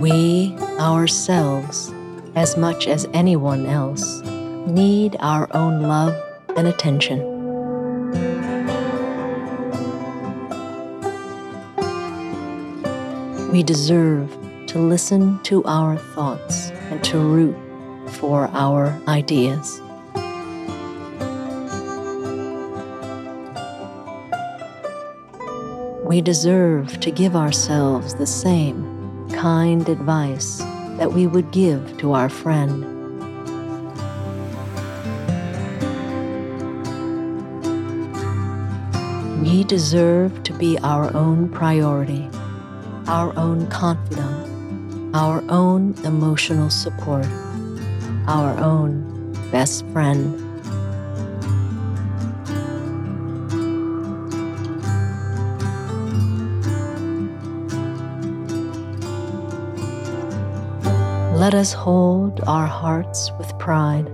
We ourselves, as much as anyone else, need our own love and attention. We deserve to listen to our thoughts and to root for our ideas. We deserve to give ourselves the same kind advice that we would give to our friend. We deserve to be our own priority, our own confidant, our own emotional support, our own best friend. Let us hold our hearts with pride.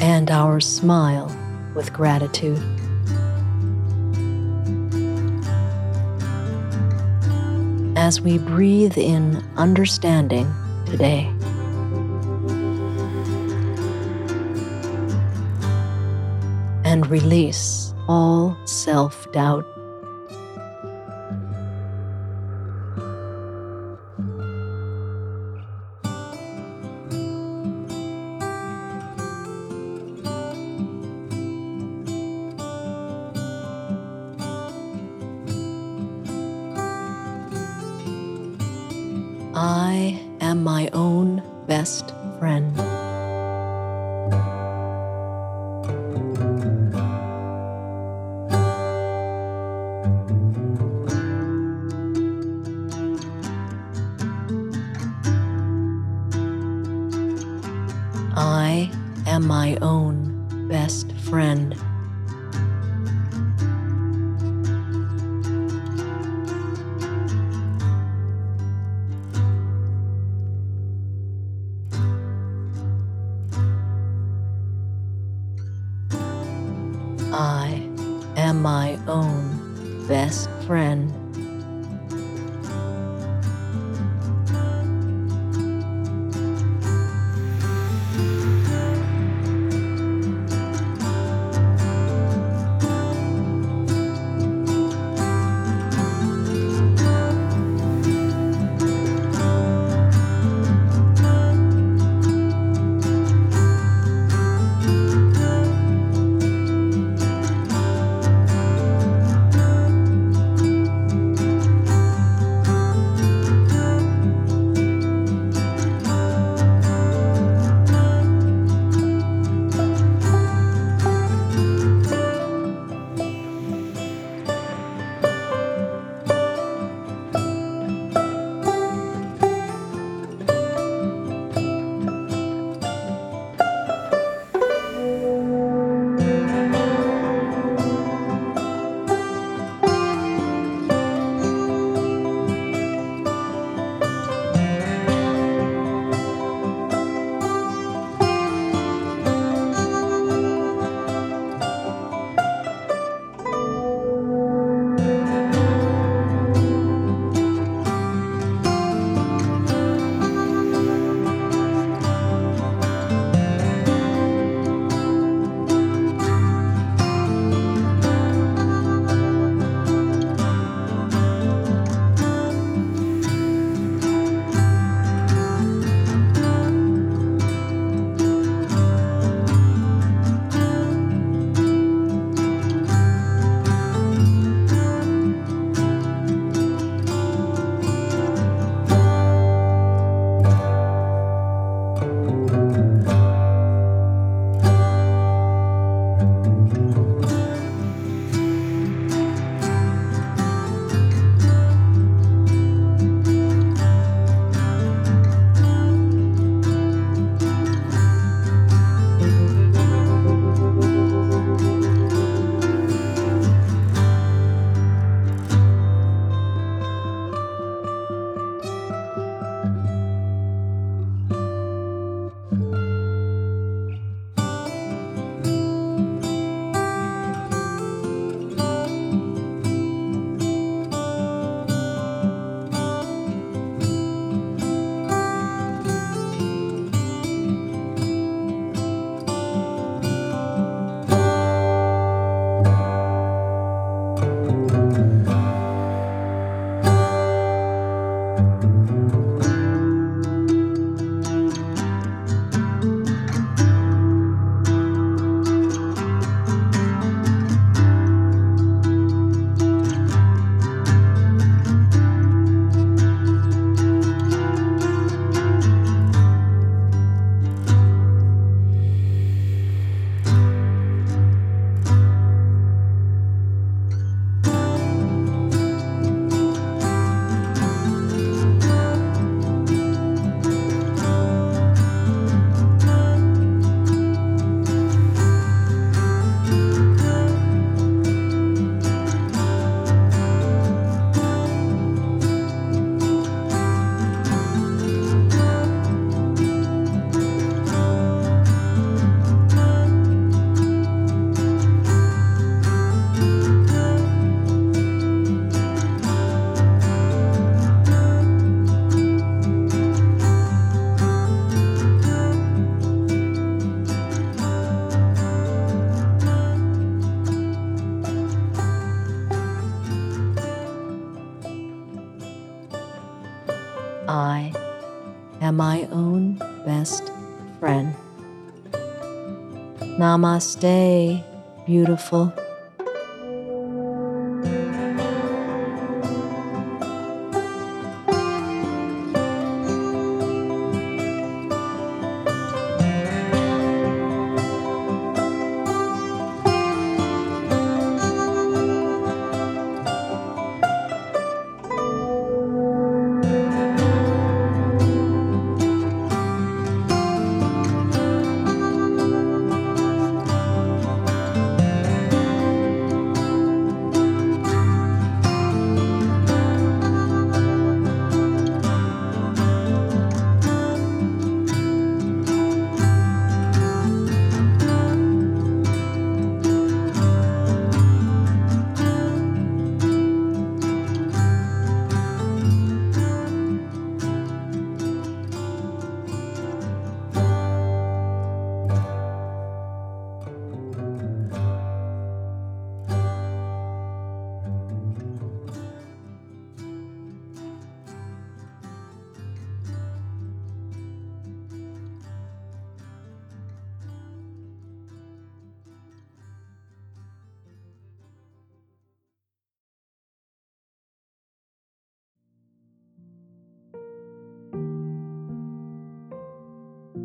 And our smile with gratitude. As we breathe in understanding today. And release all self doubt. I am my own best friend. I am my own I am my own best friend. My own best friend. Namaste, beautiful.